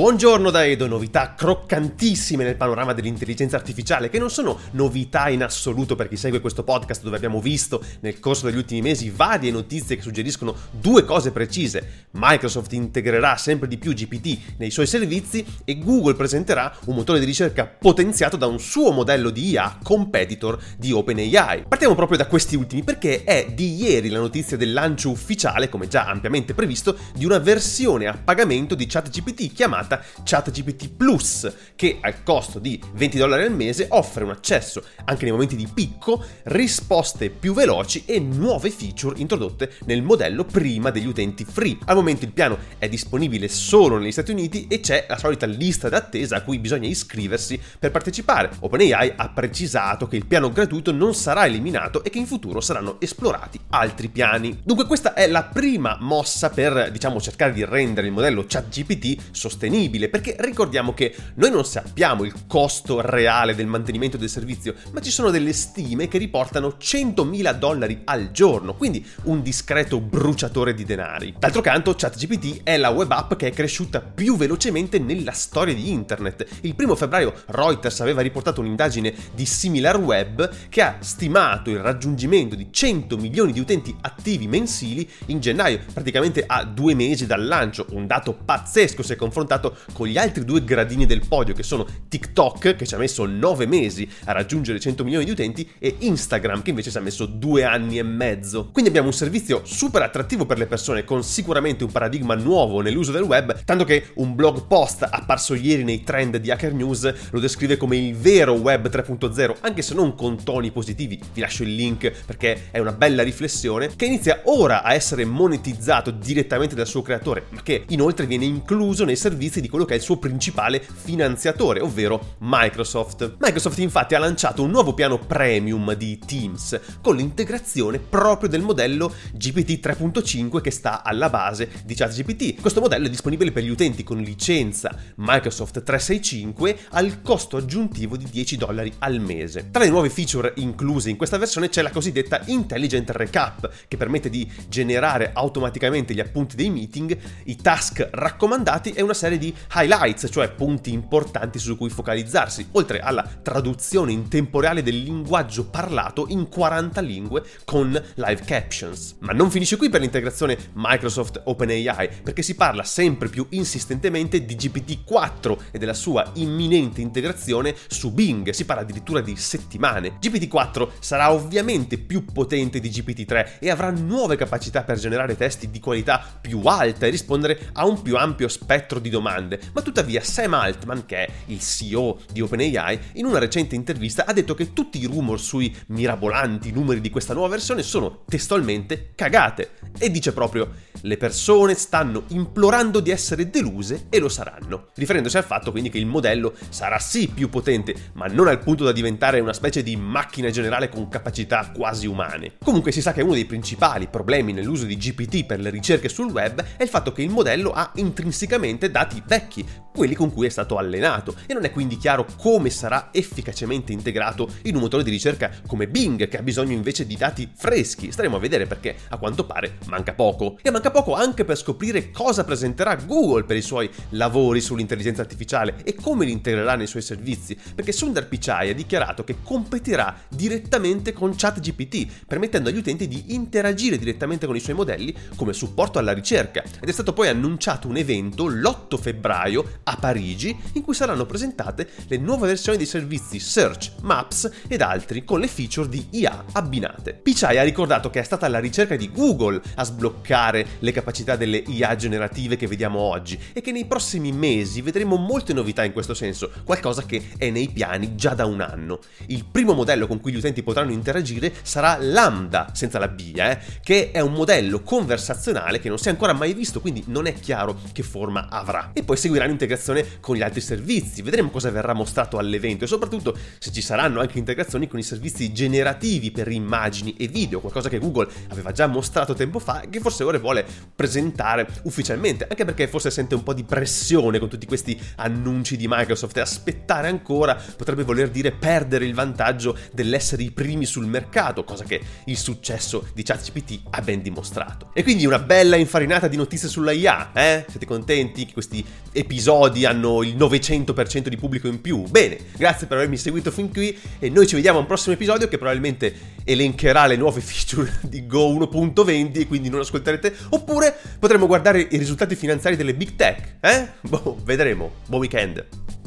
Buongiorno da Edo, novità croccantissime nel panorama dell'intelligenza artificiale, che non sono novità in assoluto per chi segue questo podcast dove abbiamo visto nel corso degli ultimi mesi varie notizie che suggeriscono due cose precise. Microsoft integrerà sempre di più GPT nei suoi servizi e Google presenterà un motore di ricerca potenziato da un suo modello di IA competitor di OpenAI. Partiamo proprio da questi ultimi perché è di ieri la notizia del lancio ufficiale, come già ampiamente previsto, di una versione a pagamento di ChatGPT chiamata chiamata ChatGPT Plus, che al costo di 20 dollari al mese offre un accesso, anche nei momenti di picco, risposte più veloci e nuove feature introdotte nel modello prima degli utenti free. Al momento il piano è disponibile solo negli Stati Uniti e c'è la solita lista d'attesa a cui bisogna iscriversi per partecipare. OpenAI ha precisato che il piano gratuito non sarà eliminato e che in futuro saranno esplorati altri piani. Dunque questa è la prima mossa per, diciamo, cercare di rendere il modello ChatGPT sostenibile sostenibile, perché ricordiamo che noi non sappiamo il costo reale del mantenimento del servizio, ma ci sono delle stime che riportano 100.000 dollari al giorno, quindi un discreto bruciatore di denari. D'altro canto, ChatGPT è la web app che è cresciuta più velocemente nella storia di internet. Il primo febbraio Reuters aveva riportato un'indagine di SimilarWeb che ha stimato il raggiungimento di 100 milioni di utenti attivi mensili in gennaio, praticamente a due mesi dal lancio, un dato pazzesco se confrontato con gli altri due gradini del podio che sono TikTok che ci ha messo 9 mesi a raggiungere 100 milioni di utenti e Instagram che invece ci ha messo 2 anni e mezzo. Quindi abbiamo un servizio super attrattivo per le persone con sicuramente un paradigma nuovo nell'uso del web, tanto che un blog post apparso ieri nei trend di Hacker News lo descrive come il vero web 3.0, anche se non con toni positivi. Vi lascio il link perché è una bella riflessione che inizia ora a essere monetizzato direttamente dal suo creatore, ma che inoltre viene incluso nei servizi servizi di quello che è il suo principale finanziatore, ovvero Microsoft. Microsoft infatti ha lanciato un nuovo piano premium di Teams con l'integrazione proprio del modello GPT 3.5 che sta alla base di ChatGPT. Questo modello è disponibile per gli utenti con licenza Microsoft 365 al costo aggiuntivo di 10 dollari al mese. Tra le nuove feature incluse in questa versione c'è la cosiddetta Intelligent Recap che permette di generare automaticamente gli appunti dei meeting, i task raccomandati e una serie di highlights, cioè punti importanti su cui focalizzarsi, oltre alla traduzione in tempo reale del linguaggio parlato in 40 lingue con live captions. Ma non finisce qui per l'integrazione Microsoft OpenAI, perché si parla sempre più insistentemente di GPT-4 e della sua imminente integrazione su Bing, si parla addirittura di settimane. GPT-4 sarà ovviamente più potente di GPT-3 e avrà nuove capacità per generare testi di qualità più alta e rispondere a un più ampio spettro di domande domande, ma tuttavia Sam Altman, che è il CEO di OpenAI, in una recente intervista ha detto che tutti i rumor sui mirabolanti numeri di questa nuova versione sono testualmente cagate. E dice proprio le persone stanno implorando di essere deluse e lo saranno, riferendosi al fatto quindi che il modello sarà sì più potente, ma non al punto da diventare una specie di macchina generale con capacità quasi umane. Comunque si sa che uno dei principali problemi nell'uso di GPT per le ricerche sul web è il fatto che il modello ha intrinsecamente dati vecchi, quelli con cui è stato allenato, e non è quindi chiaro come sarà efficacemente integrato in un motore di ricerca come Bing, che ha bisogno invece di dati freschi. Staremo a vedere perché a quanto pare manca poco. E manca poco anche per scoprire cosa presenterà Google per i suoi lavori sull'intelligenza artificiale e come li integrerà nei suoi servizi, perché Sundar Pichai ha dichiarato che competirà direttamente con ChatGPT, permettendo agli utenti di interagire direttamente con i suoi modelli come supporto alla ricerca. Ed è stato poi annunciato un evento l'8 febbraio febbraio a Parigi in cui saranno presentate le nuove versioni dei servizi Search, Maps ed altri con le feature di IA abbinate. Pichai ha ricordato che è stata la ricerca di Google a sbloccare le capacità delle IA generative che vediamo oggi e che nei prossimi mesi vedremo molte novità in questo senso, qualcosa che è nei piani già da un anno. Il primo modello con cui gli utenti potranno interagire sarà Lambda, senza la B, eh, che è un modello conversazionale che non si è ancora mai visto, quindi non è chiaro che forma avrà e poi seguirà l'integrazione con gli altri servizi. Vedremo cosa verrà mostrato all'evento e soprattutto se ci saranno anche integrazioni con i servizi generativi per immagini e video, qualcosa che Google aveva già mostrato tempo fa e che forse ora vuole presentare ufficialmente, anche perché forse sente un po' di pressione con tutti questi annunci di Microsoft e aspettare ancora potrebbe voler dire perdere il vantaggio dell'essere i primi sul mercato, cosa che il successo di ChatGPT ha ben dimostrato. E quindi una bella infarinata di notizie sulla IA, eh? Siete contenti che questi episodi hanno il 900% di pubblico in più. Bene, grazie per avermi seguito fin qui e noi ci vediamo a un prossimo episodio che probabilmente elencherà le nuove feature di Go 1.20 e quindi non ascolterete. Oppure potremo guardare i risultati finanziari delle big tech, eh? Boh, vedremo. Buon weekend.